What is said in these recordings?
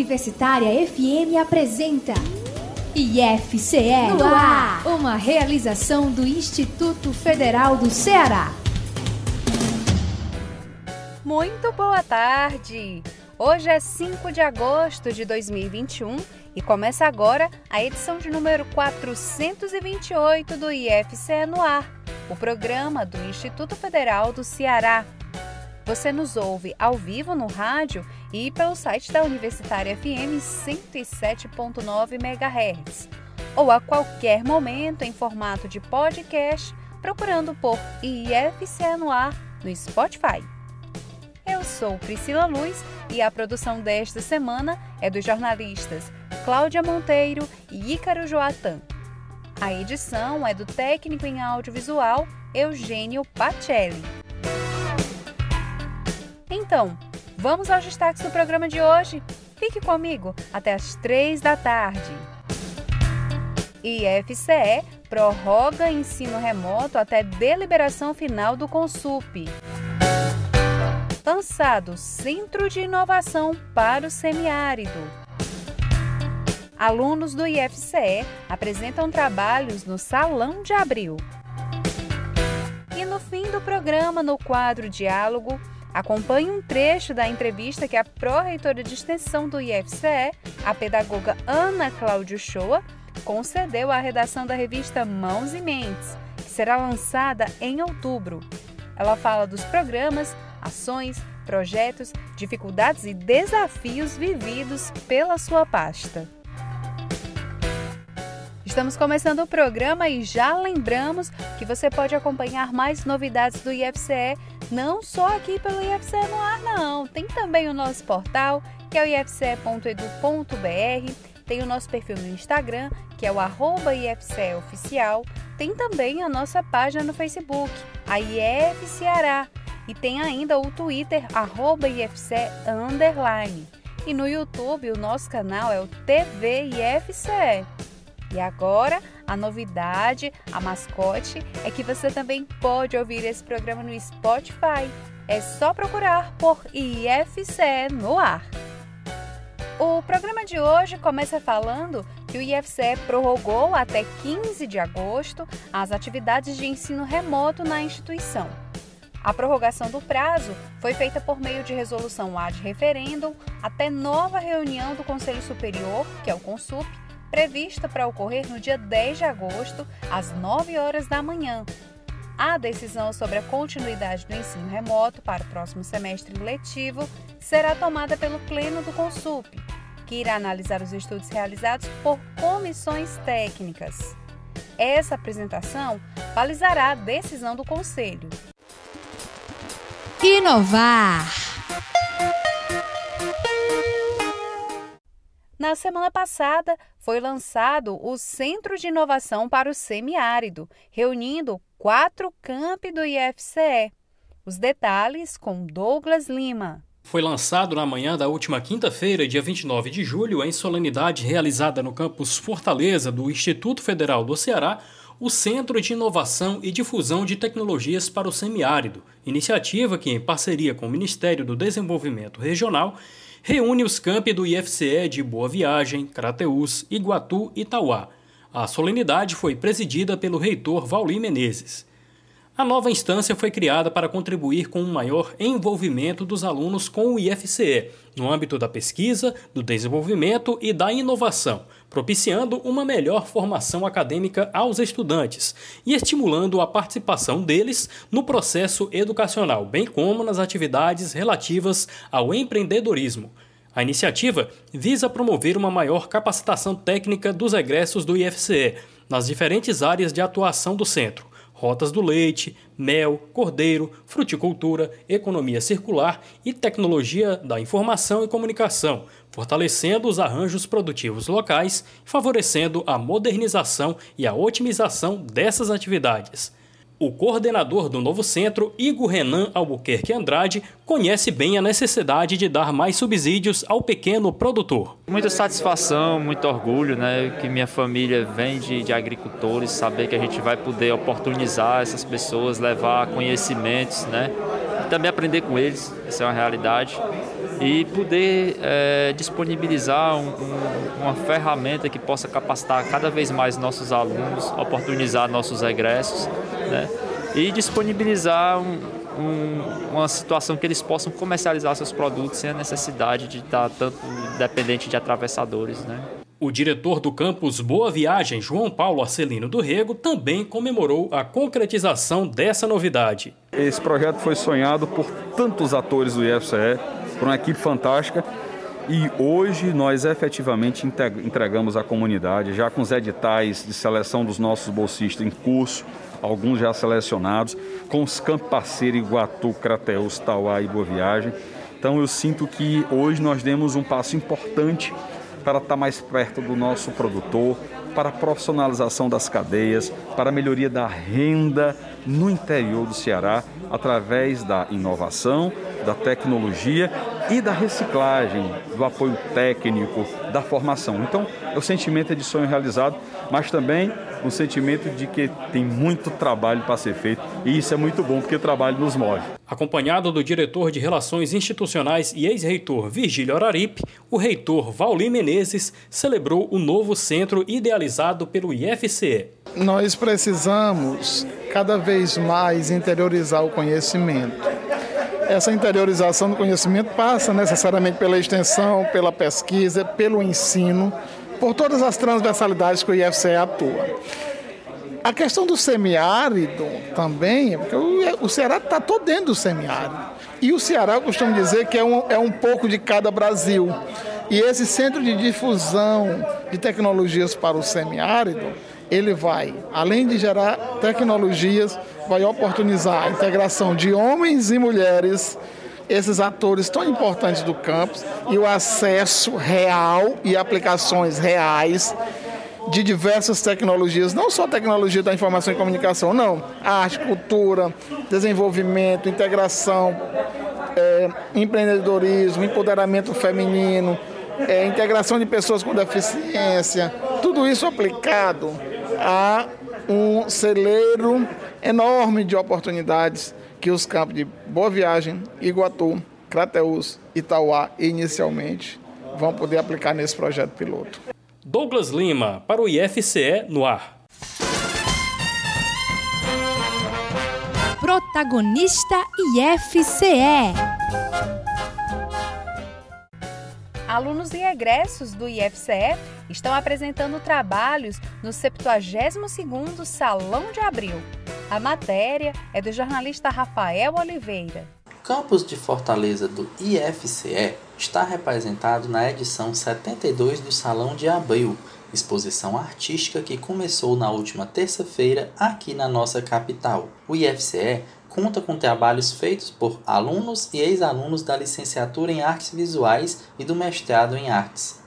Universitária FM apresenta IFCE no ar, uma realização do Instituto Federal do Ceará. Muito boa tarde! Hoje é 5 de agosto de 2021 e começa agora a edição de número 428 do IFCE no ar, o programa do Instituto Federal do Ceará. Você nos ouve ao vivo no rádio e pelo site da Universitária FM 107.9 MHz, ou a qualquer momento em formato de podcast, procurando por IFCE no ar no Spotify. Eu sou Priscila Luz e a produção desta semana é dos jornalistas Cláudia Monteiro e Ícaro Joatan. A edição é do técnico em audiovisual Eugênio Pacelli. Então, vamos aos destaques do programa de hoje. Fique comigo até as três da tarde. IFCE prorroga ensino remoto até deliberação final do Consup. Lançado Centro de Inovação para o Semiárido. Alunos do IFCE apresentam trabalhos no Salão de Abril. E no fim do programa, no quadro Diálogo, Acompanhe um trecho da entrevista que a pró-reitora de extensão do IFCE, a pedagoga Ana Cláudio Shoa, concedeu à redação da revista Mãos e Mentes, que será lançada em outubro. Ela fala dos programas, ações, projetos, dificuldades e desafios vividos pela sua pasta. Estamos começando o programa e já lembramos que você pode acompanhar mais novidades do IFCE, não só aqui pelo IFCE no ar, não. Tem também o nosso portal, que é o ifce.edu.br, tem o nosso perfil no Instagram, que é o arroba tem também a nossa página no Facebook, a IF Ceará, e tem ainda o Twitter, arroba underline. E no YouTube, o nosso canal é o TV IFCE. E agora, a novidade, a mascote, é que você também pode ouvir esse programa no Spotify. É só procurar por IFCE no ar. O programa de hoje começa falando que o IFCE prorrogou até 15 de agosto as atividades de ensino remoto na instituição. A prorrogação do prazo foi feita por meio de resolução ad referendum até nova reunião do Conselho Superior, que é o CONSUP, prevista para ocorrer no dia 10 de agosto, às 9 horas da manhã. A decisão sobre a continuidade do ensino remoto para o próximo semestre letivo será tomada pelo Pleno do Consup, que irá analisar os estudos realizados por comissões técnicas. Essa apresentação balizará a decisão do Conselho. Inovar. Na semana passada, foi lançado o Centro de Inovação para o Semiárido, reunindo quatro campi do IFCE. Os detalhes com Douglas Lima. Foi lançado na manhã da última quinta-feira, dia 29 de julho, em solenidade realizada no campus Fortaleza do Instituto Federal do Ceará, o Centro de Inovação e Difusão de Tecnologias para o Semiárido, iniciativa que, em parceria com o Ministério do Desenvolvimento Regional, reúne os campi do IFCE de Boa Viagem, Crateús, Iguatu e Tauá. A solenidade foi presidida pelo reitor Vauli Menezes. A nova instância foi criada para contribuir com um maior envolvimento dos alunos com o IFCE, no âmbito da pesquisa, do desenvolvimento e da inovação, propiciando uma melhor formação acadêmica aos estudantes e estimulando a participação deles no processo educacional, bem como nas atividades relativas ao empreendedorismo. A iniciativa visa promover uma maior capacitação técnica dos egressos do IFCE nas diferentes áreas de atuação do centro rotas do leite, mel, cordeiro, fruticultura, economia circular e tecnologia da informação e comunicação, fortalecendo os arranjos produtivos locais, favorecendo a modernização e a otimização dessas atividades. O coordenador do novo centro, Igor Renan Albuquerque Andrade, conhece bem a necessidade de dar mais subsídios ao pequeno produtor. Muita satisfação, muito orgulho, né, que minha família vem de, de agricultores, saber que a gente vai poder oportunizar essas pessoas, levar conhecimentos, né, e também aprender com eles, essa é uma realidade. E poder é, disponibilizar um, um, uma ferramenta que possa capacitar cada vez mais nossos alunos, oportunizar nossos egressos né? e disponibilizar um, uma situação que eles possam comercializar seus produtos sem a necessidade de estar tanto dependente de atravessadores. Né? O diretor do campus Boa Viagem, João Paulo Arcelino do Rego, também comemorou a concretização dessa novidade. Esse projeto foi sonhado por tantos atores do IFCE, por uma equipe fantástica, e hoje nós efetivamente entregamos à comunidade, já com os editais de seleção dos nossos bolsistas em curso, alguns já selecionados, com os campos parceiros Iguatu, Crateus, Tauá e Boa Viagem. Então eu sinto que hoje nós demos um passo importante para estar mais perto do nosso produtor, para a profissionalização das cadeias, para a melhoria da renda no interior do Ceará, através da inovação, da tecnologia e da reciclagem, do apoio técnico, da formação. Então, é o sentimento de sonho realizado, mas também um sentimento de que tem muito trabalho para ser feito e isso é muito bom porque o trabalho nos move. Acompanhado do diretor de Relações Institucionais e ex-reitor Virgílio Araripe, o reitor Vauli Menezes celebrou o novo centro idealizado pelo IFCE. Nós precisamos cada vez mais interiorizar o conhecimento. Essa interiorização do conhecimento passa necessariamente pela extensão, pela pesquisa, pelo ensino, por todas as transversalidades que o IFCE atua. A questão do semiárido também, porque o, Ceará está todo dentro do semiárido. E o Ceará, eu costumo dizer que é um, é um pouco de cada Brasil. E esse centro de difusão de tecnologias para o semiárido, ele vai, além de gerar tecnologias, vai oportunizar a integração de homens e mulheres esses atores tão importantes do campus e o acesso real e aplicações reais de diversas tecnologias, não só tecnologia da informação e comunicação, não. Arte, cultura, desenvolvimento, integração, é, empreendedorismo, empoderamento feminino, é, integração de pessoas com deficiência, tudo isso aplicado a um celeiro enorme de oportunidades que os campos de Boa Viagem, Iguatu, Crateus, Itauá, inicialmente, vão poder aplicar nesse projeto piloto. Douglas Lima, para o IFCE no ar. Protagonista IFCE. Alunos e egressos do IFCE estão apresentando trabalhos no 72º Salão de Abril. A matéria é do jornalista Rafael Oliveira. O campus de Fortaleza do IFCE está representado na edição 72 do Salão de Abril, exposição artística que começou na última terça-feira aqui na nossa capital. O IFCE conta com trabalhos feitos por alunos e ex-alunos da licenciatura em Artes Visuais e do mestrado em Artes.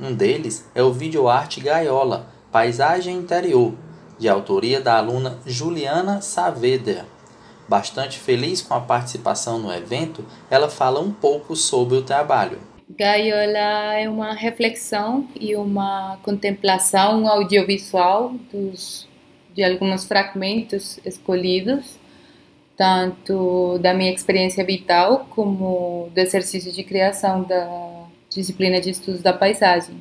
Um deles é o videoarte Gaiola, Paisagem Interior, de autoria da aluna Juliana Saavedra. Bastante feliz com a participação no evento, ela fala um pouco sobre o trabalho. Gaiola é uma reflexão e uma contemplação audiovisual dos, de alguns fragmentos escolhidos, tanto da minha experiência vital como do exercício de criação da disciplina de estudos da paisagem.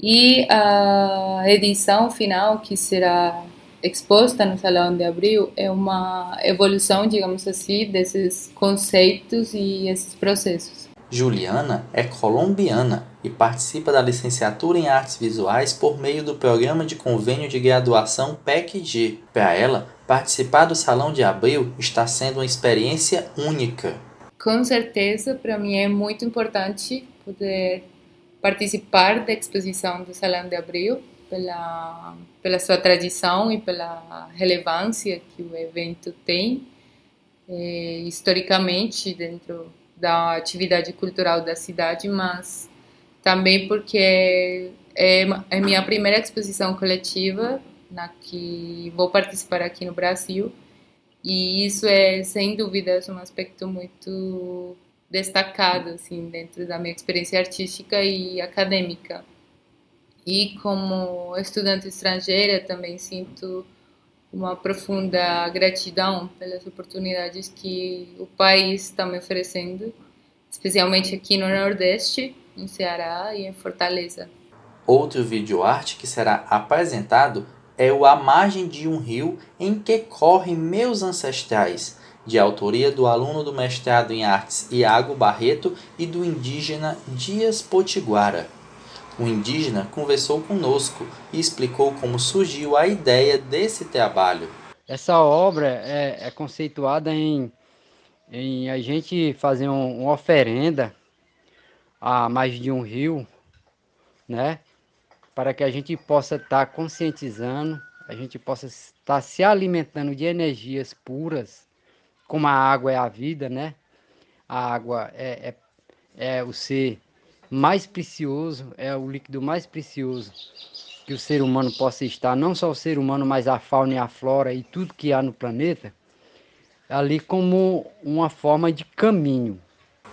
E a edição final, que será exposta no Salão de Abril, é uma evolução, digamos assim, desses conceitos e esses processos. Juliana é colombiana e participa da licenciatura em artes visuais por meio do programa de convênio de graduação PEC-G. Para ela, participar do Salão de Abril está sendo uma experiência única. Com certeza, para mim é muito importante poder participar da exposição do Salão de Abril pela pela sua tradição e pela relevância que o evento tem é, historicamente dentro da atividade cultural da cidade, mas também porque é, é minha primeira exposição coletiva na que vou participar aqui no Brasil e isso é sem dúvidas um aspecto muito destacado assim dentro da minha experiência artística e acadêmica. E como estudante estrangeira também sinto uma profunda gratidão pelas oportunidades que o país está me oferecendo, especialmente aqui no Nordeste, em Ceará e em Fortaleza. Outro videoarte que será apresentado é o A Margem de um Rio em que correm meus ancestrais, de autoria do aluno do mestrado em artes Iago Barreto e do indígena Dias Potiguara. O indígena conversou conosco e explicou como surgiu a ideia desse trabalho. Essa obra é, é conceituada em, em, a gente fazer um, uma oferenda a mais de um rio, né? Para que a gente possa estar tá conscientizando, a gente possa estar se alimentando de energias puras, como a água é a vida, né? A água é, é, é o ser mais precioso, é o líquido mais precioso que o ser humano possa estar, não só o ser humano, mas a fauna e a flora e tudo que há no planeta, ali como uma forma de caminho.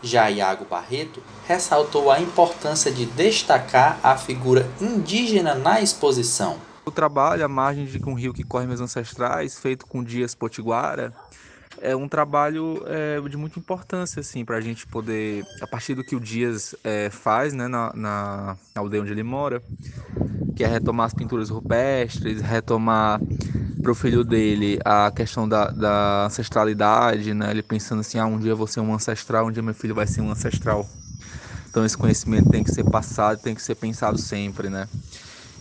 Já Iago Barreto ressaltou a importância de destacar a figura indígena na exposição. O trabalho à margem de um rio que corre meus ancestrais, feito com Dias Potiguara, é um trabalho é, de muita importância assim para a gente poder a partir do que o Dias é, faz né, na, na, aldeia onde ele mora que é retomar as pinturas rupestres retomar para o filho dele a questão da, da, ancestralidade né ele pensando assim ah um dia eu vou ser um ancestral um dia meu filho vai ser um ancestral. Então esse conhecimento tem que ser passado tem que ser pensado sempre né.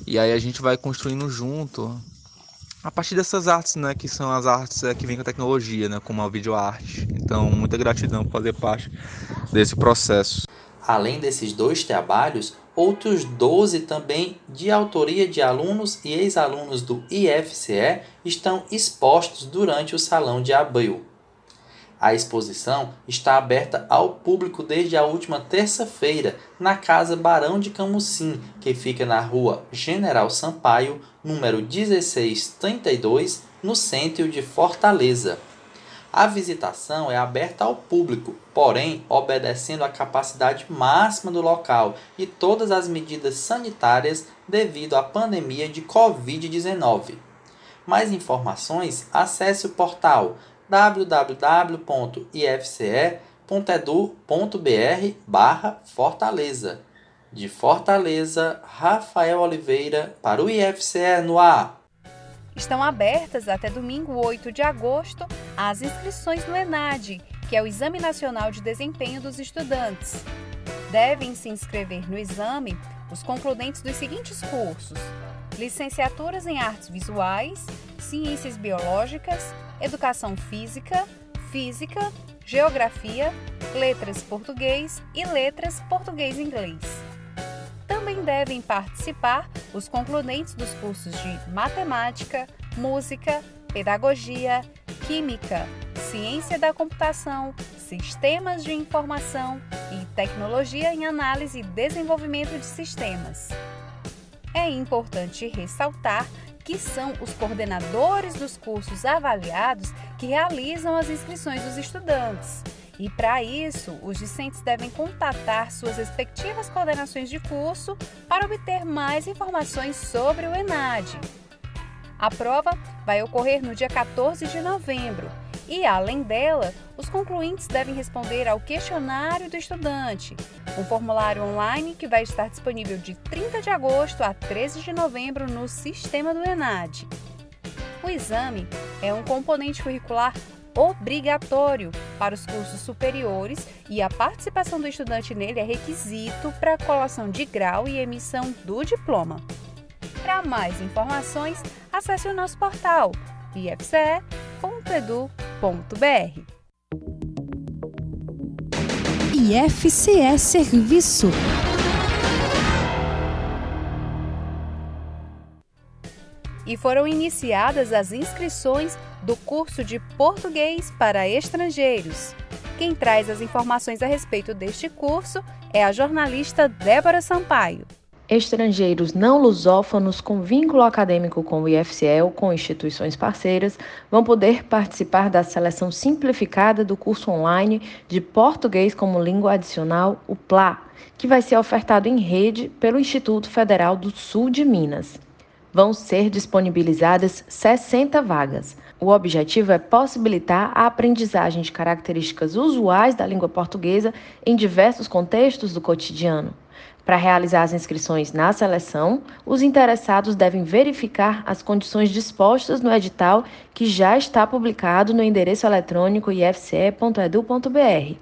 E aí a gente vai construindo junto a partir dessas artes, né, que são as artes é, que vêm com a tecnologia, né, como a videoarte. Então, muita gratidão por fazer parte desse processo. Além desses dois trabalhos, outros 12 também de autoria de alunos e ex-alunos do IFCE estão expostos durante o Salão de Abril. A exposição está aberta ao público desde a última terça-feira na Casa Barão de Camusim, que fica na rua General Sampaio, número 1632, no centro de Fortaleza. A visitação é aberta ao público, porém obedecendo à capacidade máxima do local e todas as medidas sanitárias devido à pandemia de Covid-19. Mais informações, acesse o portal www.ifce.edu.br barra Fortaleza. De Fortaleza, Rafael Oliveira para o IFCE no ar. Estão abertas até domingo 8 de agosto as inscrições no ENAD, que é o Exame Nacional de Desempenho dos Estudantes. Devem se inscrever no exame os concludentes dos seguintes cursos: licenciaturas em artes visuais, ciências biológicas, educação física, física, geografia, letras português e letras português-inglês. Também devem participar os concludentes dos cursos de matemática, música, pedagogia, química, ciência da computação, sistemas de informação e tecnologia em análise e desenvolvimento de sistemas. É importante ressaltar que são os coordenadores dos cursos avaliados que realizam as inscrições dos estudantes. E para isso, os discentes devem contatar suas respectivas coordenações de curso para obter mais informações sobre o ENAD. A prova vai ocorrer no dia 14 de novembro e, além dela, os concluintes devem responder ao questionário do estudante, um formulário online que vai estar disponível de 30 de agosto a 13 de novembro no sistema do ENAD. O exame é um componente curricular obrigatório para os cursos superiores e a participação do estudante nele é requisito para a colação de grau e emissão do diploma. Para mais informações, acesse o nosso portal ifce.edu.br. IFCE Serviço. E foram iniciadas as inscrições do curso de Português para Estrangeiros. Quem traz as informações a respeito deste curso é a jornalista Débora Sampaio estrangeiros não lusófonos com vínculo acadêmico com o IFCE com instituições parceiras vão poder participar da seleção simplificada do curso online de Português como Língua Adicional, o PLA, que vai ser ofertado em rede pelo Instituto Federal do Sul de Minas. Vão ser disponibilizadas 60 vagas. O objetivo é possibilitar a aprendizagem de características usuais da língua portuguesa em diversos contextos do cotidiano. Para realizar as inscrições na seleção, os interessados devem verificar as condições dispostas no edital que já está publicado no endereço eletrônico ifce.edu.br.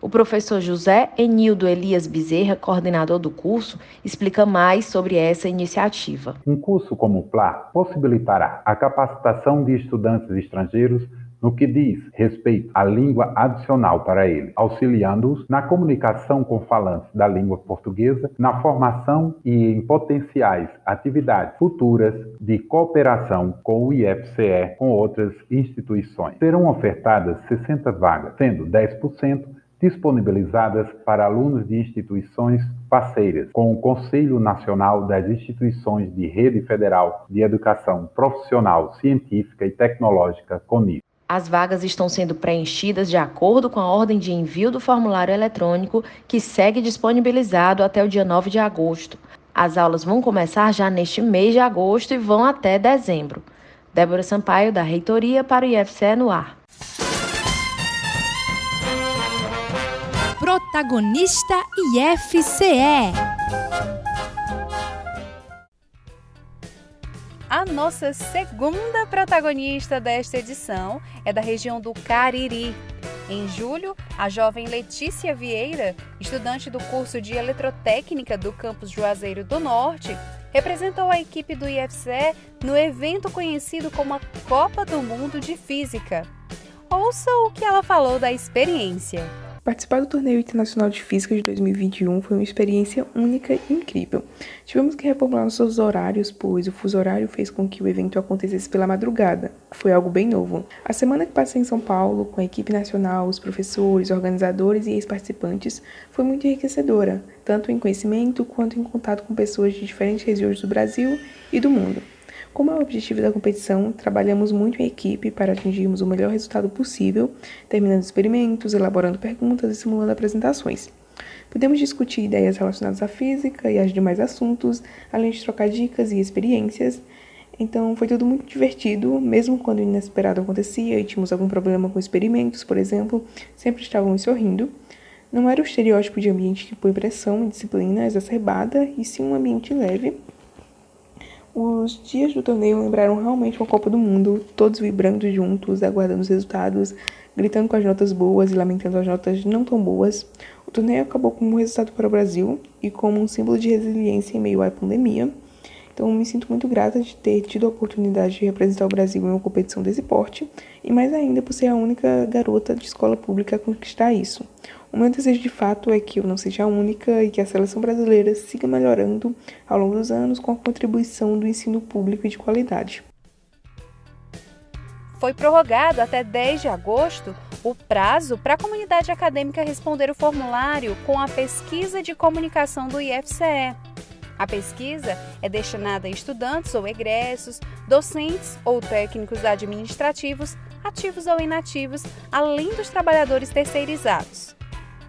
O professor José Enildo Elias Bezerra, coordenador do curso, explica mais sobre essa iniciativa. Um curso como o PLA possibilitará a capacitação de estudantes estrangeiros no que diz respeito à língua adicional para ele, auxiliando-os na comunicação com falantes da língua portuguesa, na formação e em potenciais atividades futuras de cooperação com o IFCE com outras instituições. Serão ofertadas 60 vagas, sendo 10% disponibilizadas para alunos de instituições parceiras, com o Conselho Nacional das Instituições de Rede Federal de Educação Profissional, Científica e Tecnológica, CONIF. As vagas estão sendo preenchidas de acordo com a ordem de envio do formulário eletrônico, que segue disponibilizado até o dia 9 de agosto. As aulas vão começar já neste mês de agosto e vão até dezembro. Débora Sampaio, da Reitoria, para o IFCE no ar. Protagonista IFCE. A nossa segunda protagonista desta edição é da região do Cariri. Em julho, a jovem Letícia Vieira, estudante do curso de Eletrotécnica do campus Juazeiro do Norte, representou a equipe do IFCE no evento conhecido como a Copa do Mundo de Física. Ouça o que ela falou da experiência. Participar do Torneio Internacional de Física de 2021 foi uma experiência única e incrível. Tivemos que reformular nossos horários, pois o fuso horário fez com que o evento acontecesse pela madrugada. Foi algo bem novo. A semana que passei em São Paulo, com a equipe nacional, os professores, organizadores e ex-participantes, foi muito enriquecedora, tanto em conhecimento quanto em contato com pessoas de diferentes regiões do Brasil e do mundo. Como é o objetivo da competição, trabalhamos muito em equipe para atingirmos o melhor resultado possível, terminando experimentos, elaborando perguntas e simulando apresentações. Podemos discutir ideias relacionadas à física e aos demais assuntos, além de trocar dicas e experiências. Então foi tudo muito divertido, mesmo quando o inesperado acontecia e tínhamos algum problema com experimentos, por exemplo, sempre estávamos sorrindo. Não era o estereótipo de ambiente que põe pressão e disciplina exacerbada, e sim um ambiente leve, os dias do torneio lembraram realmente uma Copa do Mundo, todos vibrando juntos, aguardando os resultados, gritando com as notas boas e lamentando as notas não tão boas. O torneio acabou com um resultado para o Brasil e como um símbolo de resiliência em meio à pandemia. Então, me sinto muito grata de ter tido a oportunidade de representar o Brasil em uma competição desse porte, e mais ainda por ser a única garota de escola pública a conquistar isso. O meu desejo de fato é que eu não seja a única e que a seleção brasileira siga melhorando ao longo dos anos com a contribuição do ensino público e de qualidade. Foi prorrogado até 10 de agosto o prazo para a comunidade acadêmica responder o formulário com a pesquisa de comunicação do IFCE. A pesquisa é destinada a estudantes ou egressos, docentes ou técnicos administrativos, ativos ou inativos, além dos trabalhadores terceirizados.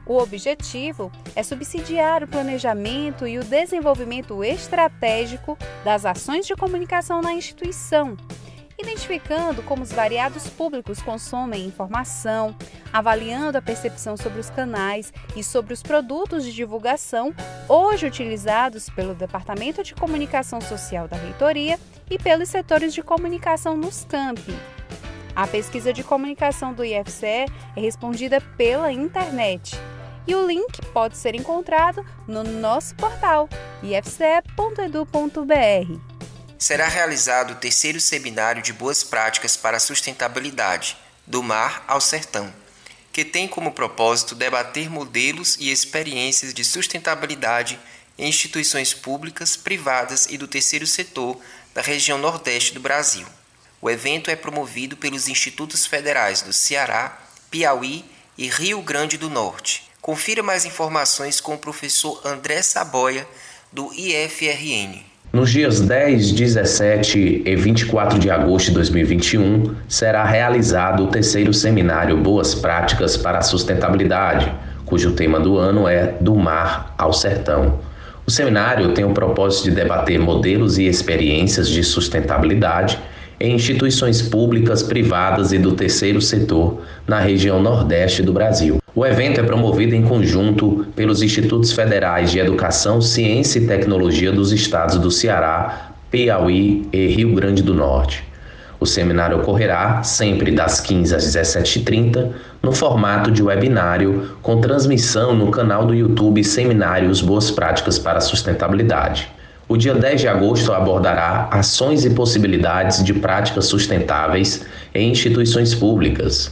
O objetivo é subsidiar o planejamento e o desenvolvimento estratégico das ações de comunicação na instituição, identificando como os variados públicos consomem informação, avaliando a percepção sobre os canais e sobre os produtos de divulgação hoje utilizados pelo Departamento de Comunicação Social da Reitoria e pelos setores de comunicação nos campi. A pesquisa de comunicação do IFCE é respondida pela internet e o link pode ser encontrado no nosso portal ifce.edu.br. Será realizado o terceiro seminário de boas práticas para a sustentabilidade, do mar ao sertão, que tem como propósito debater modelos e experiências de sustentabilidade em instituições públicas, privadas e do terceiro setor da região Nordeste do Brasil. O evento é promovido pelos institutos federais do Ceará, Piauí e Rio Grande do Norte Confira mais informações com o professor André Saboia, do IFRN. Nos dias 10, 17 e 24 de agosto de 2021, será realizado o terceiro seminário Boas Práticas para a Sustentabilidade, cujo tema do ano é Do Mar ao Sertão. O seminário tem o propósito de debater modelos e experiências de sustentabilidade em instituições públicas, privadas e do terceiro setor na região Nordeste do Brasil. O evento é promovido em conjunto pelos Institutos Federais de Educação, Ciência e Tecnologia dos estados do Ceará, Piauí e Rio Grande do Norte. O seminário ocorrerá sempre das 15 às 17h30, no formato de webinário, com transmissão no canal do YouTube Seminários Boas Práticas para a Sustentabilidade. O dia 10 de agosto abordará ações e possibilidades de práticas sustentáveis em instituições públicas.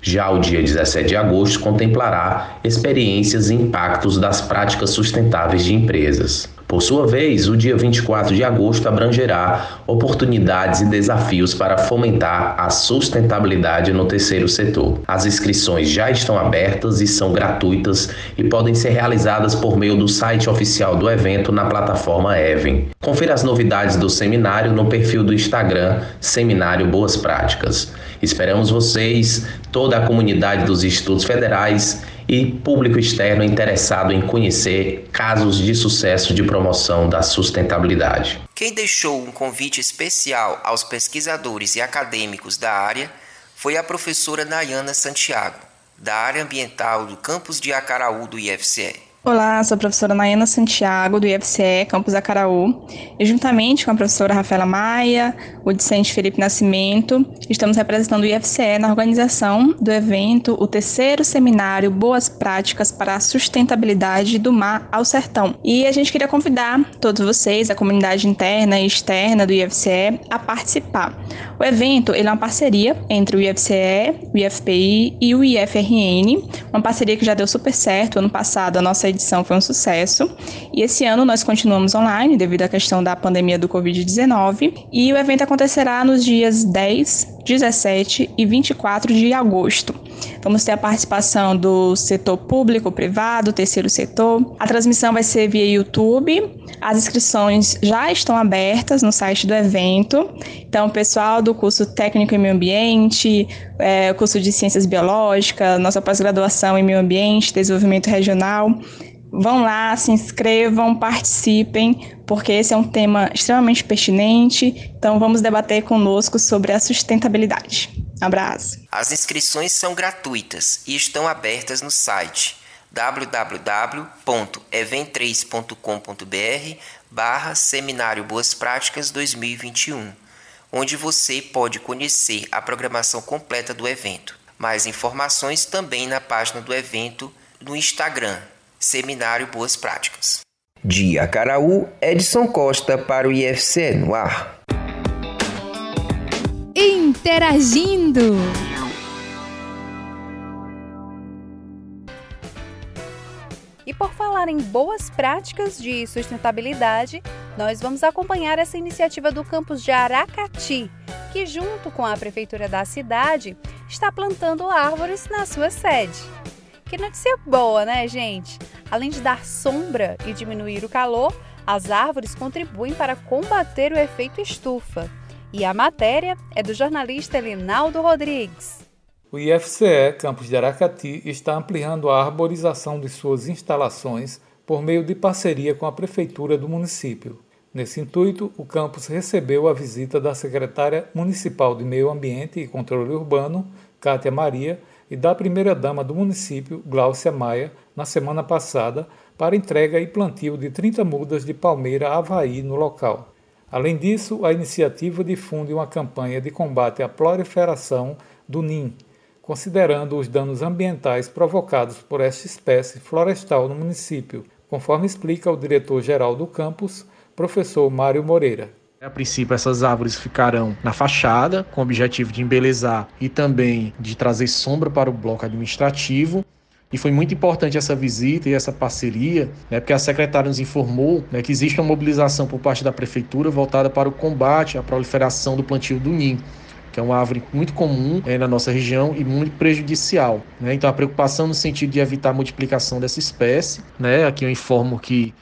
Já o dia 17 de agosto contemplará experiências e impactos das práticas sustentáveis de empresas. Por sua vez, o dia 24 de agosto abrangerá oportunidades e desafios para fomentar a sustentabilidade no terceiro setor. As inscrições já estão abertas e são gratuitas e podem ser realizadas por meio do site oficial do evento na plataforma Even. Confira as novidades do seminário no perfil do Instagram Seminário Boas Práticas. Esperamos vocês, toda a comunidade dos institutos federais e público externo interessado em conhecer casos de sucesso de promoção da sustentabilidade. Quem deixou um convite especial aos pesquisadores e acadêmicos da área foi a professora Nayana Santiago, da área ambiental do campus de Acaraú do IFCE. Olá, sou a professora Nayana Santiago, do IFCE, campus Acaraú, e juntamente com a professora Rafaela Maia, o discente Felipe Nascimento, estamos representando o IFCE na organização do evento, o terceiro seminário Boas Práticas para a Sustentabilidade do Mar ao Sertão. E a gente queria convidar todos vocês, a comunidade interna e externa do IFCE, a participar. O evento é uma parceria entre o IFCE, o IFPI e o IFRN, uma parceria que já deu super certo. Ano passado, a nossa edição foi um sucesso. E esse ano nós continuamos online devido à questão da pandemia do Covid-19. E o evento acontecerá nos dias 10, 17 e 24 de agosto. Vamos ter a participação do setor público, privado, terceiro setor. A transmissão vai ser via YouTube. As inscrições já estão abertas no site do evento. Então, pessoal do curso técnico em meio ambiente, é, curso de ciências biológicas, nossa pós-graduação em meio ambiente, desenvolvimento regional, Vão lá, se inscrevam, participem, porque esse é um tema extremamente pertinente. Então, vamos debater conosco sobre a sustentabilidade. Abraço. As inscrições são gratuitas e estão abertas no site www.event3.com.br barra Seminário Boas Práticas 2021, onde você pode conhecer a programação completa do evento. Mais informações também na página do evento no Instagram, Seminário Boas Práticas. De Acaraú, Edson Costa para o IFC no ar. Interagindo. E por falar em boas práticas de sustentabilidade, nós vamos acompanhar essa iniciativa do campus de Aracati, que junto com a prefeitura da cidade está plantando árvores na sua sede. Que notícia boa, né, gente? Além de dar sombra e diminuir o calor, as árvores contribuem para combater o efeito estufa. E a matéria é do jornalista Linaldo Rodrigues. O IFCE Campus de Aracati está ampliando a arborização de suas instalações por meio de parceria com a prefeitura do município. Nesse intuito, o campus recebeu a visita da secretária municipal de Meio Ambiente e Controle Urbano, Cátia Maria, e da primeira-dama do município, Gláucia Maia, na semana passada, para entrega e plantio de 30 mudas de palmeira Havaí no local. Além disso, a iniciativa difunde uma campanha de combate à proliferação do NIM, considerando os danos ambientais provocados por esta espécie florestal no município, conforme explica o diretor-geral do campus, professor Mário Moreira. A princípio, essas árvores ficarão na fachada, com o objetivo de embelezar e também de trazer sombra para o bloco administrativo. E foi muito importante essa visita e essa parceria, né, porque a secretária nos informou né, que existe uma mobilização por parte da prefeitura voltada para o combate à proliferação do plantio do ninho, que é uma árvore muito comum é, na nossa região e muito prejudicial. Né? Então, a preocupação no sentido de evitar a multiplicação dessa espécie. Né? Aqui eu informo que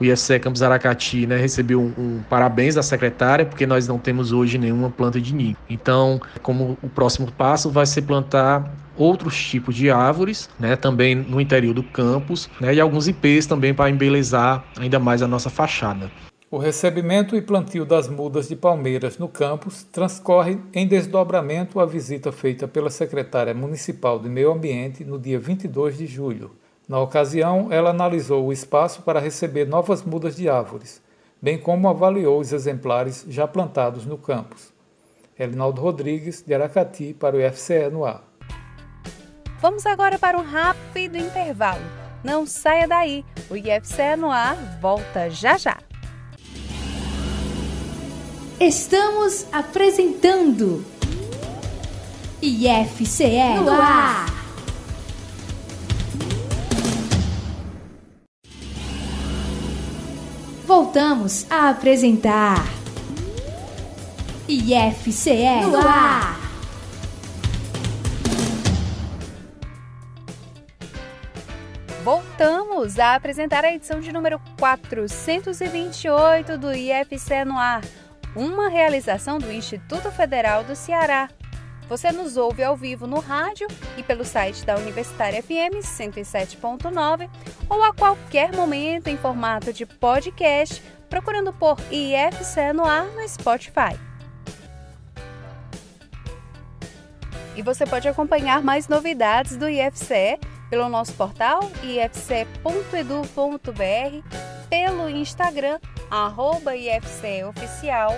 o IFCE Campos Aracati né, recebeu um, um, parabéns da secretária, porque nós não temos hoje nenhuma planta de ninho. Então, como o próximo passo vai ser plantar outros tipos de árvores, né, também no interior do campus, né, e alguns IPs também para embelezar ainda mais a nossa fachada. O recebimento e plantio das mudas de palmeiras no campus transcorre em desdobramento à visita feita pela secretária municipal de Meio Ambiente no dia 22 de julho. Na ocasião, ela analisou o espaço para receber novas mudas de árvores, bem como avaliou os exemplares já plantados no campus. Elinaldo Rodrigues, de Aracati, para o IFCE no ar. Vamos agora para um rápido intervalo. Não saia daí, o IFCE no ar volta já já. Estamos apresentando IFCE no ar. Voltamos a apresentar IFCE no ar. Voltamos a apresentar a edição de número 428 do IFCE no ar uma realização do Instituto Federal do Ceará. Você nos ouve ao vivo no rádio e pelo site da Universitária FM 107.9 ou a qualquer momento em formato de podcast, procurando por IFCE no ar no Spotify. E você pode acompanhar mais novidades do IFCE pelo nosso portal ifce.edu.br pelo Instagram, arroba IFCE Oficial,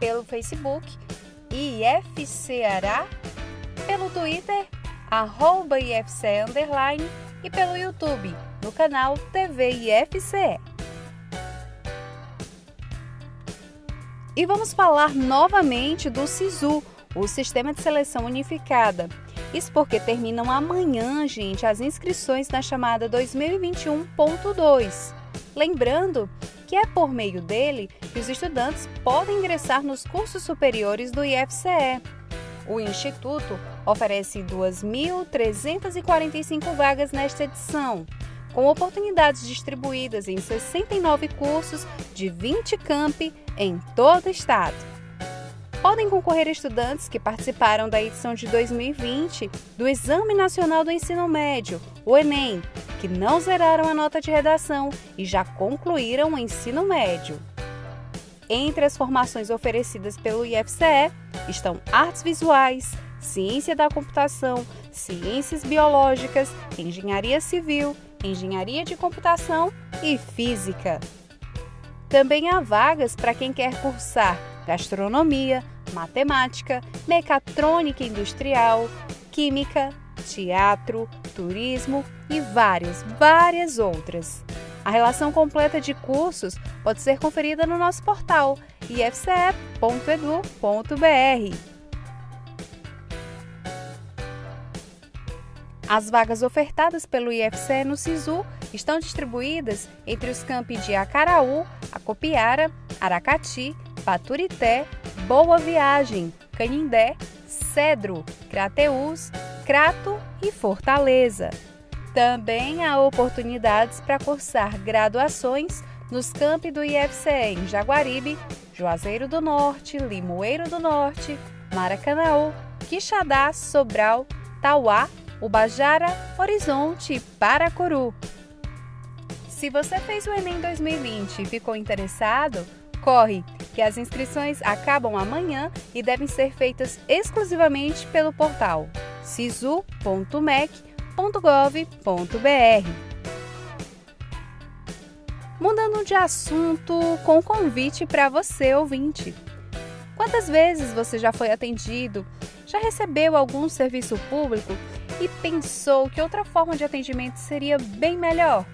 pelo Facebook, IFCeará, pelo Twitter, arroba IFCE Underline e pelo YouTube, no canal TV IFCE. E vamos falar novamente do SISU, o Sistema de Seleção Unificada. Isso porque terminam amanhã, gente, as inscrições na chamada 2021.2. Lembrando que é por meio dele que os estudantes podem ingressar nos cursos superiores do IFCE. O Instituto oferece 2.345 vagas nesta edição, com oportunidades distribuídas em 69 cursos de 20 campi em todo o estado. Podem concorrer estudantes que participaram da edição de 2020 do Exame Nacional do Ensino Médio, o Enem, que não zeraram a nota de redação e já concluíram o ensino médio. Entre as formações oferecidas pelo IFCE estão artes visuais, ciência da computação, ciências biológicas, engenharia civil, engenharia de computação e física. Também há vagas para quem quer cursar gastronomia, matemática, mecatrônica industrial, química, teatro, turismo e várias, várias outras. A relação completa de cursos pode ser conferida no nosso portal ifce.edu.br. As vagas ofertadas pelo IFCE no SISU estão distribuídas entre os campi de Acaraú, Acopiara, Aracati, Paturité, Boa Viagem, Canindé, Cedro, Crateús, Crato e Fortaleza. Também há oportunidades para cursar graduações nos campi do IFCE em Jaguaribe, Juazeiro do Norte, Limoeiro do Norte, Maracanaú, Quixadá, Sobral, Tauá, Ubajara, Horizonte e Paracuru. Se você fez o Enem 2020 e ficou interessado, corre, que as inscrições acabam amanhã e devem ser feitas exclusivamente pelo portal sisu.mec.gov.br. Mudando de assunto, com convite para você, ouvinte. Quantas vezes você já foi atendido, já recebeu algum serviço público e pensou que outra forma de atendimento seria bem melhor?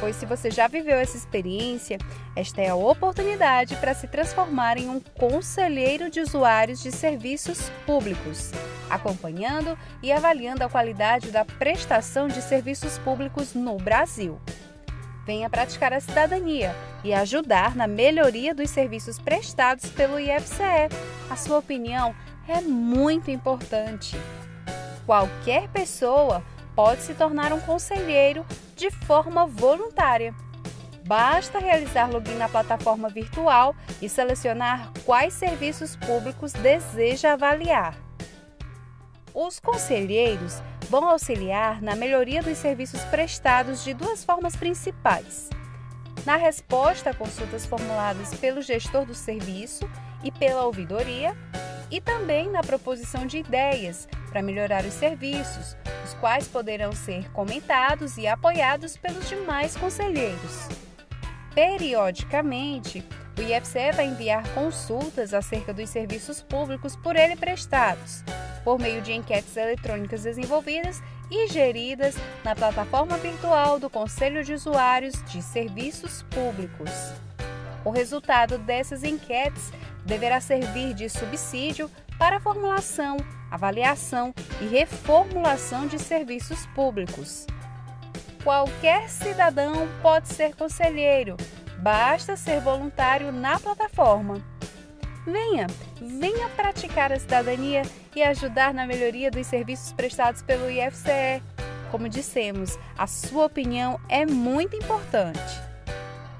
Pois se você já viveu essa experiência, esta é a oportunidade para se transformar em um conselheiro de usuários de serviços públicos, acompanhando e avaliando a qualidade da prestação de serviços públicos no Brasil. Venha praticar a cidadania e ajudar na melhoria dos serviços prestados pelo IFCE. A sua opinião é muito importante. Qualquer pessoa pode se tornar um conselheiro de forma voluntária. Basta realizar login na plataforma virtual e selecionar quais serviços públicos deseja avaliar. Os conselheiros vão auxiliar na melhoria dos serviços prestados de duas formas principais: na resposta a consultas formuladas pelo gestor do serviço e pela ouvidoria, e também na proposição de ideias para melhorar os serviços, os quais poderão ser comentados e apoiados pelos demais conselheiros. Periodicamente, o IFCE vai enviar consultas acerca dos serviços públicos por ele prestados, por meio de enquetes eletrônicas desenvolvidas e geridas na plataforma virtual do Conselho de Usuários de Serviços Públicos. O resultado dessas enquetes deverá servir de subsídio para a formulação, avaliação e reformulação de serviços públicos. Qualquer cidadão pode ser conselheiro, basta ser voluntário na plataforma. Venha, venha praticar a cidadania e ajudar na melhoria dos serviços prestados pelo IFCE. Como dissemos, a sua opinião é muito importante.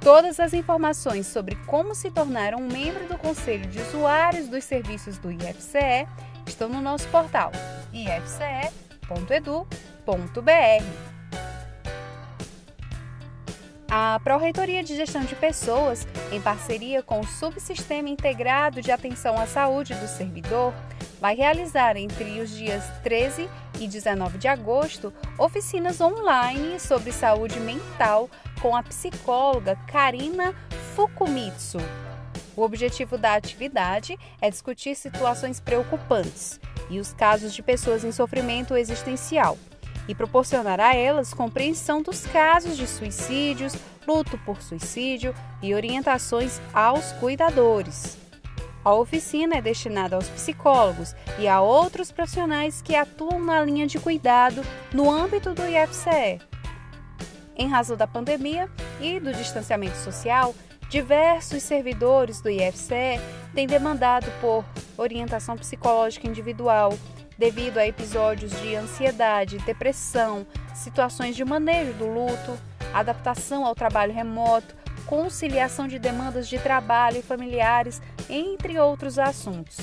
Todas as informações sobre como se tornar um membro do Conselho de Usuários dos Serviços do IFCE estão no nosso portal ifce.edu.br. A Pró-Reitoria de Gestão de Pessoas, em parceria com o Subsistema Integrado de Atenção à Saúde do Servidor, vai realizar entre os dias 13 e 19 de agosto oficinas online sobre saúde mental com a psicóloga Karina Fukumitsu. O objetivo da atividade é discutir situações preocupantes e os casos de pessoas em sofrimento existencial e proporcionar a elas compreensão dos casos de suicídios, luto por suicídio e orientações aos cuidadores. A oficina é destinada aos psicólogos e a outros profissionais que atuam na linha de cuidado no âmbito do IFCE. Em razão da pandemia e do distanciamento social, diversos servidores do IFCE têm demandado por orientação psicológica individual, devido a episódios de ansiedade, depressão, situações de manejo do luto, adaptação ao trabalho remoto, conciliação de demandas de trabalho e familiares, entre outros assuntos.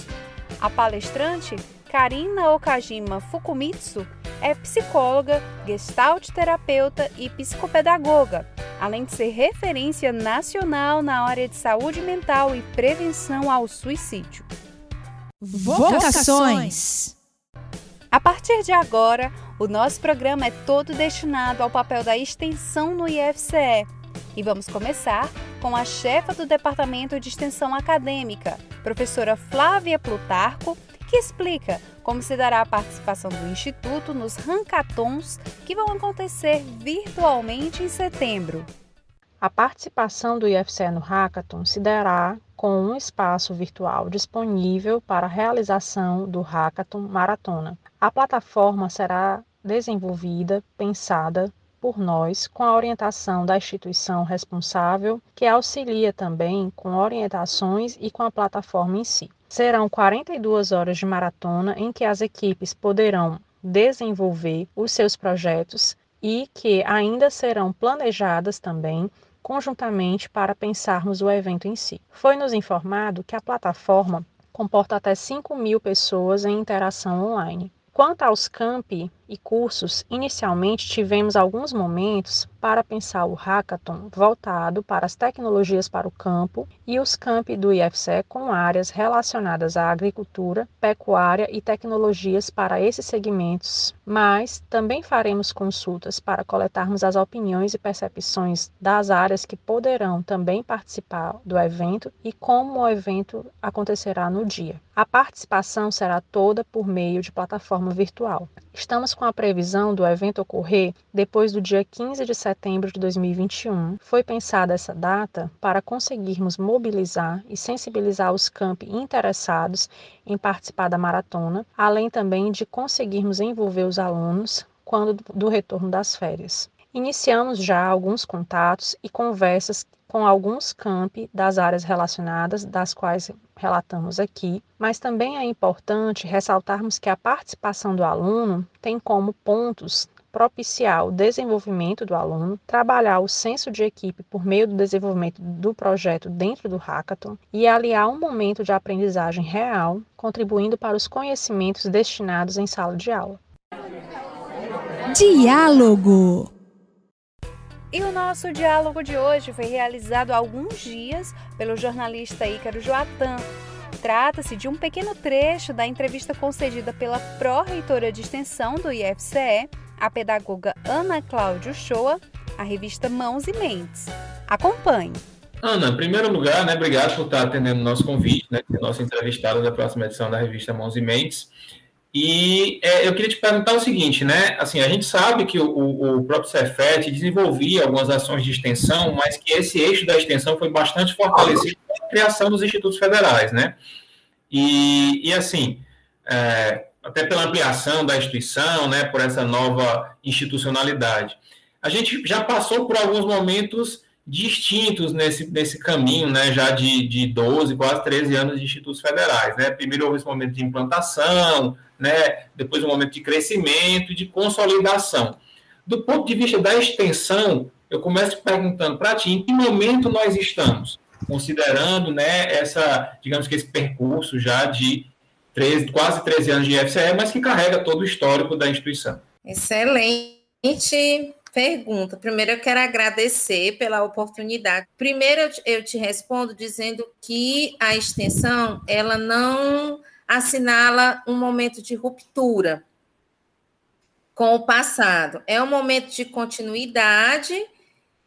A palestrante, Karina Okajima Fukumitsu, é psicóloga, gestalt terapeuta e psicopedagoga, além de ser referência nacional na área de saúde mental e prevenção ao suicídio. Vocações. A partir de agora, o nosso programa é todo destinado ao papel da extensão no IFCE. E vamos começar com a chefa do Departamento de Extensão Acadêmica, professora Flávia Plutarco, que explica como se dará a participação do Instituto nos hackathons que vão acontecer virtualmente em setembro. A participação do IFCE no Hackathon se dará com um espaço virtual disponível para a realização do Hackathon Maratona. A plataforma será desenvolvida, pensada por nós, com a orientação da instituição responsável, que auxilia também com orientações e com a plataforma em si. Serão 42 horas de maratona em que as equipes poderão desenvolver os seus projetos e que ainda serão planejadas também conjuntamente para pensarmos o evento em si. Foi-nos informado que a plataforma comporta até 5 mil pessoas em interação online. Quanto aos campi e cursos, inicialmente tivemos alguns momentos para pensar o hackathon voltado para as tecnologias para o campo e os campi do IFCE com áreas relacionadas à agricultura, pecuária e tecnologias para esses segmentos, mas também faremos consultas para coletarmos as opiniões e percepções das áreas que poderão também participar do evento e como o evento acontecerá no dia. A participação será toda por meio de plataforma virtual. Estamos com a previsão do evento ocorrer depois do dia 15 de setembro de 2021. Foi pensada essa data para conseguirmos mobilizar e sensibilizar os campi interessados em participar da maratona, além também de conseguirmos envolver os alunos quando do retorno das férias. Iniciamos já alguns contatos e conversas com alguns campi das áreas relacionadas, das quais relatamos aqui, mas também é importante ressaltarmos que a participação do aluno tem como pontos propiciar o desenvolvimento do aluno, trabalhar o senso de equipe por meio do desenvolvimento do projeto dentro do hackathon e aliar um momento de aprendizagem real, contribuindo para os conhecimentos destinados em sala de aula. Diálogo E o nosso diálogo de hoje foi realizado há alguns dias pelo jornalista Ícaro Joatan. Trata-se de um pequeno trecho da entrevista concedida pela pró-reitora de extensão do IFCE, a pedagoga Ana Cláudio Shoa, à revista Mãos e Mentes. Acompanhe. Ana, em primeiro lugar, né, obrigado por estar atendendo o nosso convite, né, nossa entrevistada da próxima edição da revista Mãos e Mentes. E é, eu queria te perguntar o seguinte, né? Assim, a gente sabe que o, o próprio Cefet desenvolvia algumas ações de extensão, mas que esse eixo da extensão foi bastante fortalecido com a criação dos institutos federais, né? E, e assim, é, até pela ampliação da instituição, né, por essa nova institucionalidade. A gente já passou por alguns momentos distintos nesse, nesse caminho, né, já de, de 12, quase 13 anos de institutos federais. Né? Primeiro houve esse momento de implantação, né, depois um momento de crescimento de consolidação. Do ponto de vista da extensão, eu começo perguntando para ti, em que momento nós estamos? Considerando né, essa, digamos que esse percurso já de 13, quase 13 anos de IFCE, mas que carrega todo o histórico da instituição. Excelente pergunta. Primeiro, eu quero agradecer pela oportunidade. Primeiro, eu te respondo dizendo que a extensão ela não assinala um momento de ruptura com o passado. É um momento de continuidade.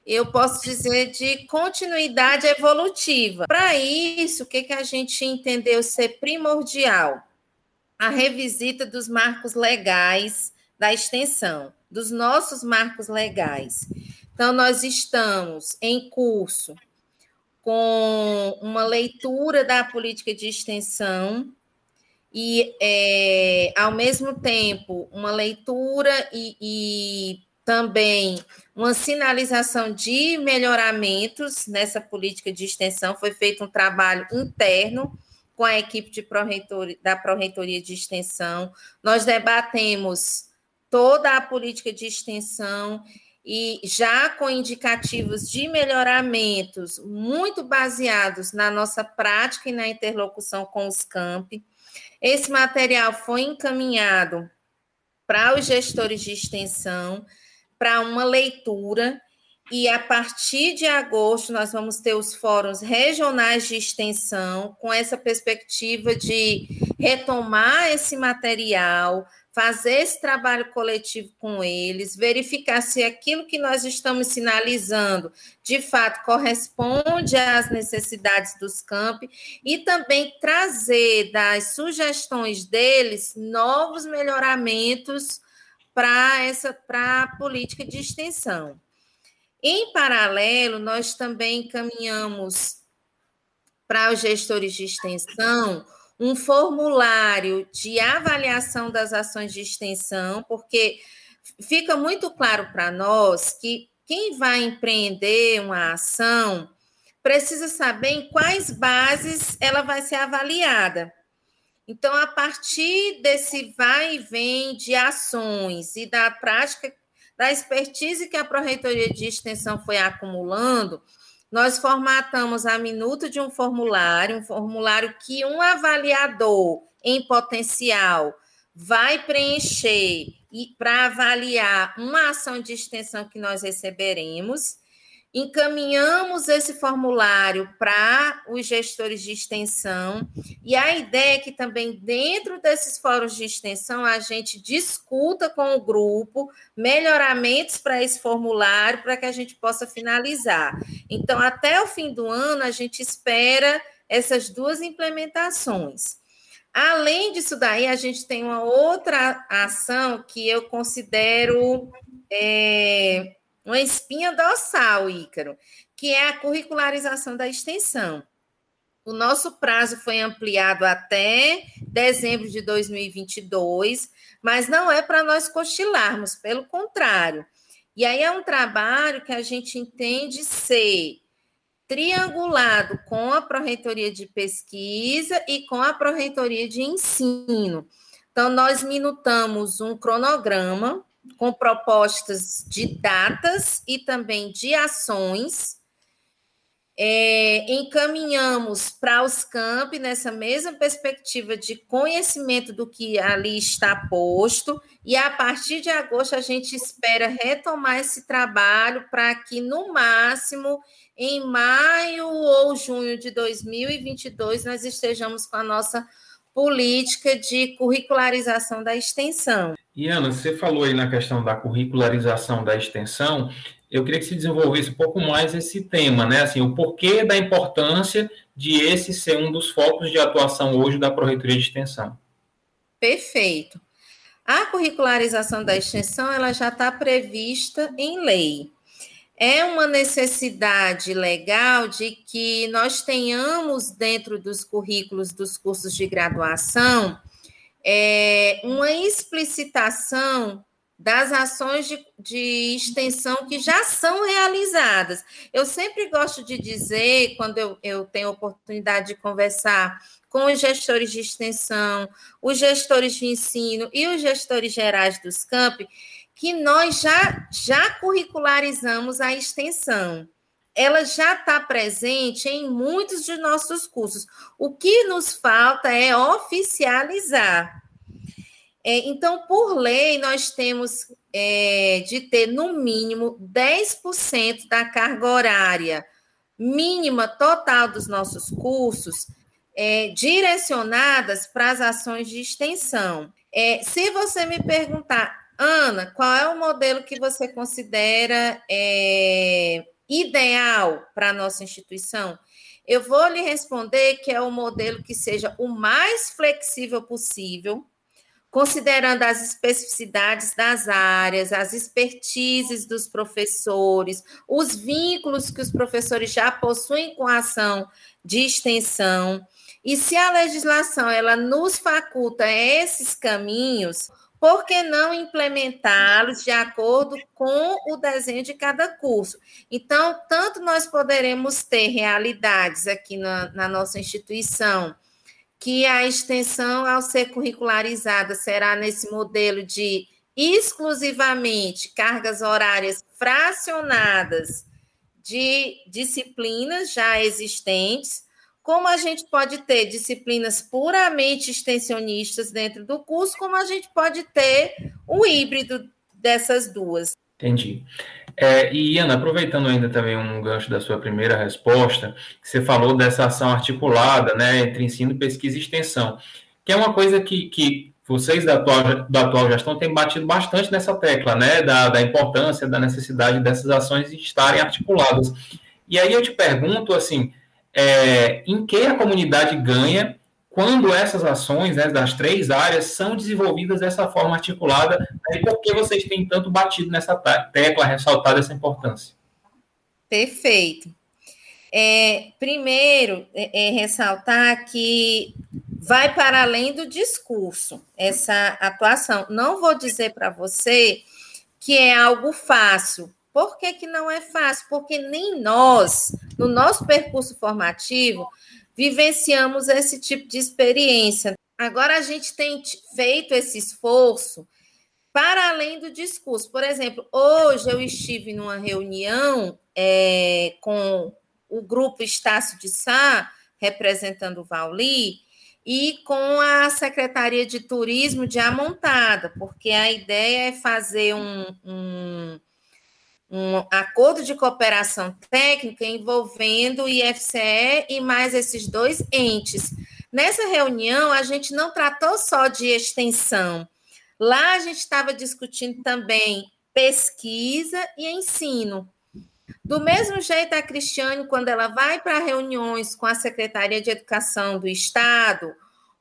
Eu posso dizer de continuidade evolutiva. Para isso, o que, que a gente entendeu ser primordial? A revisita dos marcos legais da extensão dos nossos marcos legais. Então, nós estamos em curso com uma leitura da política de extensão e, é, ao mesmo tempo, uma leitura e, e também uma sinalização de melhoramentos nessa política de extensão. Foi feito um trabalho interno com a equipe de pró da Pró-Reitoria de Extensão. Nós debatemos toda a política de extensão e já com indicativos de melhoramentos muito baseados na nossa prática e na interlocução com os campi. Esse material foi encaminhado para os gestores de extensão, para uma leitura, e a partir de agosto nós vamos ter os fóruns regionais de extensão, com essa perspectiva de retomar esse material, fazer esse trabalho coletivo com eles, verificar se aquilo que nós estamos sinalizando de fato corresponde às necessidades dos campi e também trazer das sugestões deles novos melhoramentos para essa para a política de extensão. Em paralelo, nós também caminhamos para os gestores de extensão um formulário de avaliação das ações de extensão, porque fica muito claro para nós que quem vai empreender uma ação precisa saber em quais bases ela vai ser avaliada. Então, a partir desse vai e vem de ações e da prática, da expertise que a Proreitoria de Extensão foi acumulando, nós formatamos a minuta de um formulário, um formulário que um avaliador em potencial vai preencher e para avaliar uma ação de extensão que nós receberemos encaminhamos esse formulário para os gestores de extensão, e a ideia é que também dentro desses fóruns de extensão a gente discuta com o grupo melhoramentos para esse formulário para que a gente possa finalizar. Então, até o fim do ano, a gente espera essas duas implementações. Além disso daí, a gente tem uma outra ação que eu considero é, uma espinha dorsal, Ícaro, que é a curricularização da extensão. O nosso prazo foi ampliado até dezembro de 2022, mas não é para nós cochilarmos, pelo contrário. E aí é um trabalho que a gente entende ser triangulado com a Proreitoria de Pesquisa e com a Proreitoria de Ensino. Então, nós minutamos um cronograma com propostas de datas e também de ações é, encaminhamos para os campi nessa mesma perspectiva de conhecimento do que ali está posto, e a partir de agosto a gente espera retomar esse trabalho para que, no máximo, em maio ou junho de 2022, nós estejamos com a nossa política de curricularização da extensão. E Ana, você falou aí na questão da curricularização da extensão, eu queria que se desenvolvesse um pouco mais esse tema, né? Assim, o porquê da importância de esse ser um dos focos de atuação hoje da Proreitoria de Extensão. Perfeito. A curricularização da extensão ela já está prevista em lei. É uma necessidade legal de que nós tenhamos dentro dos currículos dos cursos de graduação é, uma explicitação das ações de, de, extensão que já são realizadas. Eu sempre gosto de dizer, quando eu, eu tenho oportunidade de conversar com os gestores de extensão, os gestores de ensino e os gestores gerais dos campi, que nós já, já curricularizamos a extensão. Ela já está presente em muitos de nossos cursos. O que nos falta é oficializar. É, então, por lei, nós temos é, de ter, no mínimo, 10% da carga horária mínima total dos nossos cursos é, direcionadas para as ações de extensão. É, se você me perguntar, Ana, qual é o modelo que você considera é, ideal para a nossa instituição? Eu vou lhe responder que é o modelo que seja o mais flexível possível, considerando as especificidades das áreas, as expertises dos professores, os vínculos que os professores já possuem com a ação de extensão. E se a legislação ela nos faculta esses caminhos, por que não implementá-los de acordo com o desenho de cada curso? Então, tanto nós poderemos ter realidades aqui na, na nossa instituição que a extensão, ao ser curricularizada, será nesse modelo de exclusivamente cargas horárias fracionadas de disciplinas já existentes, como a gente pode ter disciplinas puramente extensionistas dentro do curso, como a gente pode ter o híbrido dessas duas. Entendi. É, e, Ana, aproveitando ainda também um gancho da sua primeira resposta, você falou dessa ação articulada né, entre ensino, pesquisa e extensão, que é uma coisa que, que vocês da atual, da atual gestão têm batido bastante nessa tecla, né, da, da importância, da necessidade dessas ações estarem articuladas. E aí eu te pergunto, assim, é, em que a comunidade ganha quando essas ações né, das três áreas são desenvolvidas dessa forma articulada, e por que vocês têm tanto batido nessa tecla, ressaltado essa importância? Perfeito. É, primeiro, é, é ressaltar que vai para além do discurso essa atuação. Não vou dizer para você que é algo fácil. Por que, que não é fácil? Porque nem nós, no nosso percurso formativo, vivenciamos esse tipo de experiência. Agora a gente tem feito esse esforço para além do discurso. Por exemplo, hoje eu estive numa reunião é, com o grupo Estácio de Sá, representando o Vauli, e com a Secretaria de Turismo de Amontada, porque a ideia é fazer um, um um acordo de cooperação técnica envolvendo o IFCE e mais esses dois entes. Nessa reunião, a gente não tratou só de extensão. Lá a gente estava discutindo também pesquisa e ensino. Do mesmo jeito, a Cristiane, quando ela vai para reuniões com a Secretaria de Educação do Estado,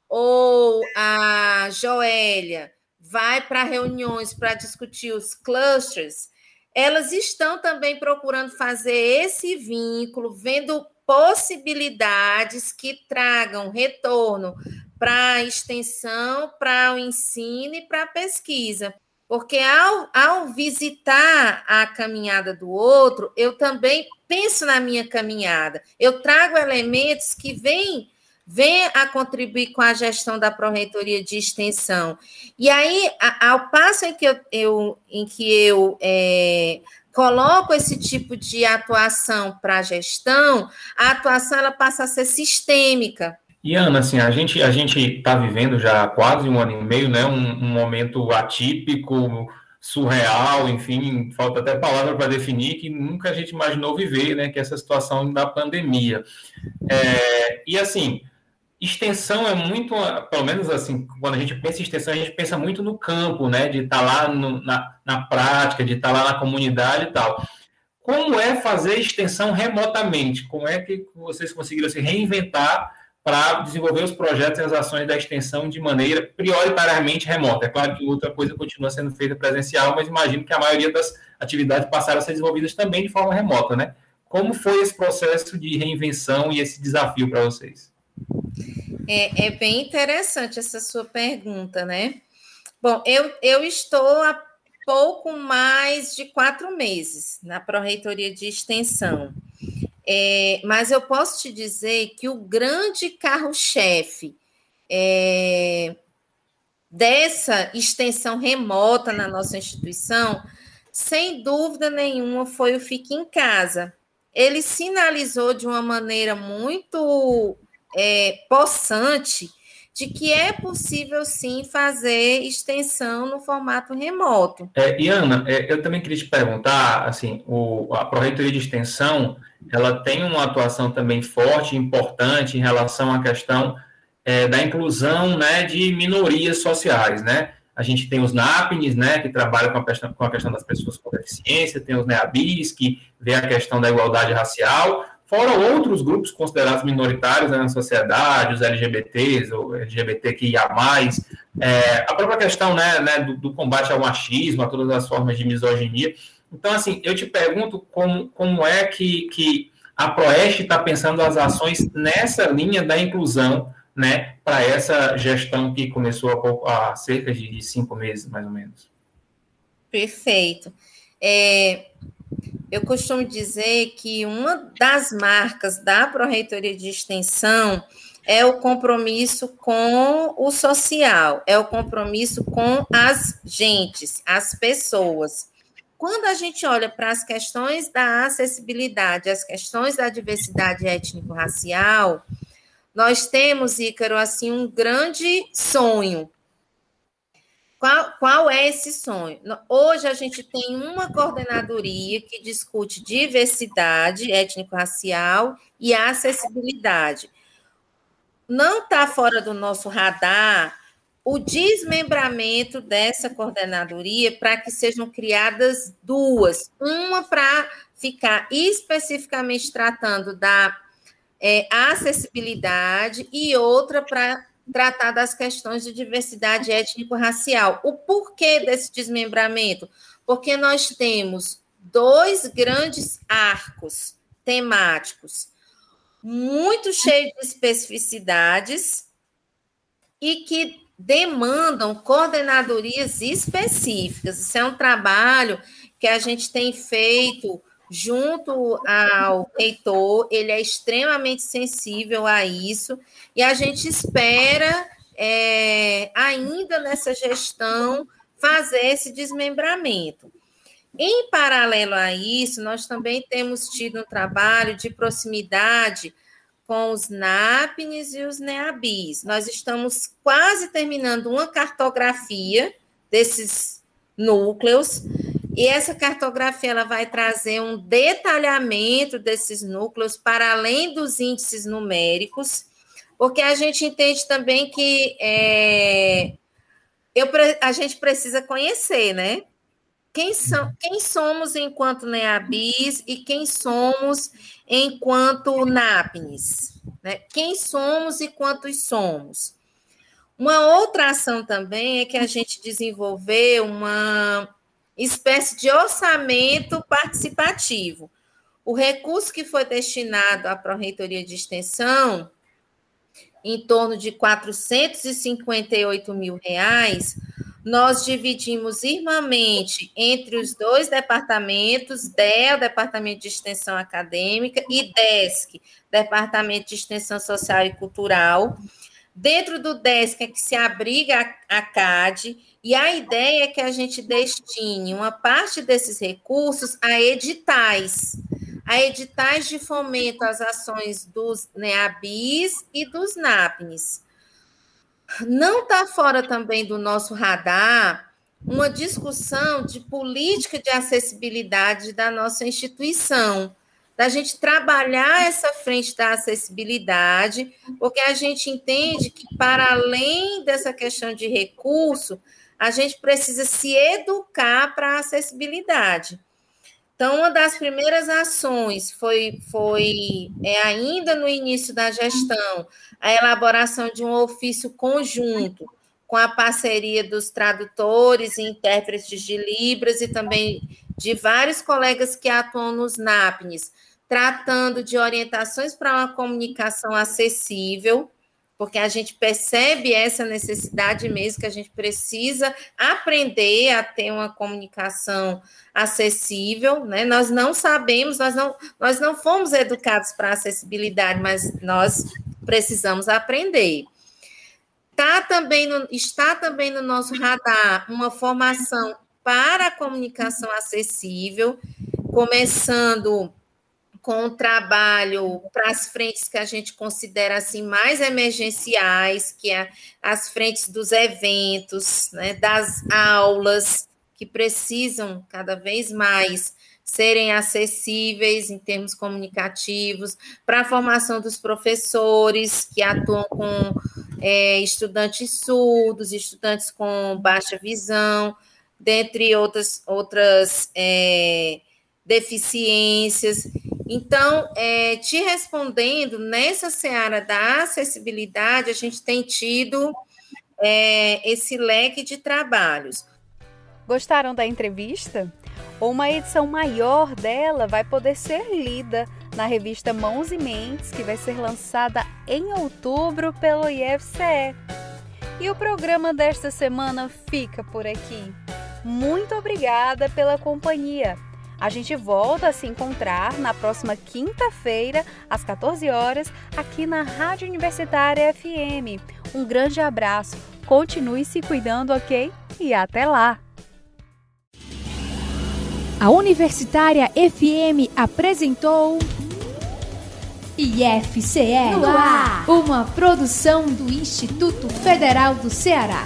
ou a Joélia vai para reuniões para discutir os clusters, elas estão também procurando fazer esse vínculo, vendo possibilidades que tragam retorno para a extensão, para o ensino e para a pesquisa. Porque ao, ao visitar a caminhada do outro, eu também penso na minha caminhada. Eu trago elementos que vêm venha a contribuir com a gestão da Pró-Reitoria de Extensão. E aí, ao passo em que eu, eu em que eu é, coloco esse tipo de atuação para a gestão, a atuação ela passa a ser sistêmica. E Ana, assim, a gente a gente está vivendo já quase um ano e meio, né? Um, um momento atípico, surreal, enfim, falta até palavra para definir que nunca a gente imaginou viver, né? Que é essa situação da pandemia. É, e assim, extensão é muito, pelo menos assim, quando a gente pensa em extensão, a gente pensa muito no campo, né? De estar tá lá no, na, na prática, de estar tá lá na comunidade e tal. Como é fazer extensão remotamente? Como é que vocês conseguiram se reinventar para desenvolver os projetos e as ações da extensão de maneira prioritariamente remota? É claro que outra coisa continua sendo feita presencial, mas imagino que a maioria das atividades passaram a ser desenvolvidas também de forma remota, né? Como foi esse processo de reinvenção e esse desafio para vocês? É, é, bem interessante essa sua pergunta, né? Bom, eu, eu estou há pouco mais de quatro meses na Pró-Reitoria de Extensão. É, mas eu posso te dizer que o grande carro-chefe é, dessa extensão remota na nossa instituição, sem dúvida nenhuma, foi o Fique em Casa. Ele sinalizou de uma maneira muito é, possante de que é possível sim fazer extensão no formato remoto. É, e Ana, é, eu também queria te perguntar, assim, o, a Proreitoria de Extensão, ela tem uma atuação também forte, importante em relação à questão é, da inclusão, né, de minorias sociais, né? A gente tem os NAPNs, né, que trabalham com a, questão, com a questão das pessoas com deficiência, tem os NEABIs, que vê a questão da igualdade racial, fora outros grupos considerados minoritários né, na sociedade, os LGBTs, ou LGBTQIA+, é, a própria questão né, né do, do, combate ao machismo, a todas as formas de misoginia. Então, assim, eu te pergunto como, como é que, que a Proeste está pensando as ações nessa linha da inclusão, né, para essa gestão que começou há cerca de cinco meses, mais ou menos. Perfeito. É, eu costumo dizer que uma das marcas da Pró-Reitoria de Extensão é o compromisso com o social, é o compromisso com as gentes, as pessoas. Quando a gente olha para as questões da acessibilidade, as questões da diversidade étnico-racial, nós temos, Ícaro, assim, um grande sonho, qual, qual é esse sonho? Hoje a gente tem uma coordenadoria que discute diversidade étnico-racial e acessibilidade. Não está fora do nosso radar o desmembramento dessa coordenadoria para que sejam criadas duas, uma para ficar especificamente tratando da é, acessibilidade e outra para tratar das questões de diversidade étnico-racial. O porquê desse desmembramento? Porque nós temos dois grandes arcos temáticos, muito cheios de especificidades e que demandam coordenadorias específicas. Isso é um trabalho que a gente tem feito junto ao reitor, ele é extremamente sensível a isso, e a gente espera, é, ainda nessa gestão, fazer esse desmembramento. Em paralelo a isso, nós também temos tido um trabalho de proximidade com os NAPNs e os NEABIs. Nós estamos quase terminando uma cartografia desses núcleos, e essa cartografia ela vai trazer um detalhamento desses núcleos para além dos índices numéricos, porque a gente entende também que é, eu, a gente precisa conhecer, né? Quem, são, quem somos enquanto NEABIS e quem somos enquanto NAPNIS? Né? Quem somos e quantos somos? Uma outra ação também é que a gente desenvolveu uma espécie de orçamento participativo. O recurso que foi destinado à Pró-Reitoria de Extensão, em torno de 458 mil reais, nós dividimos irmãmente entre os dois departamentos, DEL, Departamento de Extensão Acadêmica, e DESC, Departamento de Extensão Social e Cultural. Dentro do DESC é que se abriga a CAD, e a ideia é que a gente destine uma parte desses recursos a editais, a editais de fomento às ações dos NEABIS e dos NAPNES. Não está fora também do nosso radar uma discussão de política de acessibilidade da nossa instituição, da gente trabalhar essa frente da acessibilidade, porque a gente entende que, para além dessa questão de recurso, a gente precisa se educar para a acessibilidade. Então, uma das primeiras ações foi, foi é, ainda no início da gestão, a elaboração de um ofício conjunto com a parceria dos tradutores e intérpretes de Libras e também de vários colegas que atuam nos NAPNES, tratando de orientações para uma comunicação acessível, porque a gente percebe essa necessidade mesmo que a gente precisa aprender a ter uma comunicação acessível, né? Nós não sabemos, nós não, nós não fomos educados para acessibilidade, mas nós precisamos aprender. Tá também no, está também no nosso radar uma formação para a comunicação acessível, começando com o trabalho para as frentes que a gente considera assim mais emergenciais, que é as frentes dos eventos, né, das aulas, que precisam cada vez mais serem acessíveis em termos comunicativos, para a formação dos professores que atuam com é, estudantes surdos, estudantes com baixa visão, dentre outras, outras é, deficiências. Então, é, te respondendo, nessa seara da acessibilidade, a gente tem tido é, esse leque de trabalhos. Gostaram da entrevista? Uma edição maior dela vai poder ser lida na revista Mãos e Mentes, que vai ser lançada em outubro pelo IFCE. E o programa desta semana fica por aqui. Muito obrigada pela companhia. A gente volta a se encontrar na próxima quinta-feira, às 14 horas, aqui na Rádio Universitária FM. Um grande abraço, continue se cuidando, ok? E até lá! A Universitária FM apresentou IFCE, uma produção do Instituto Federal do Ceará.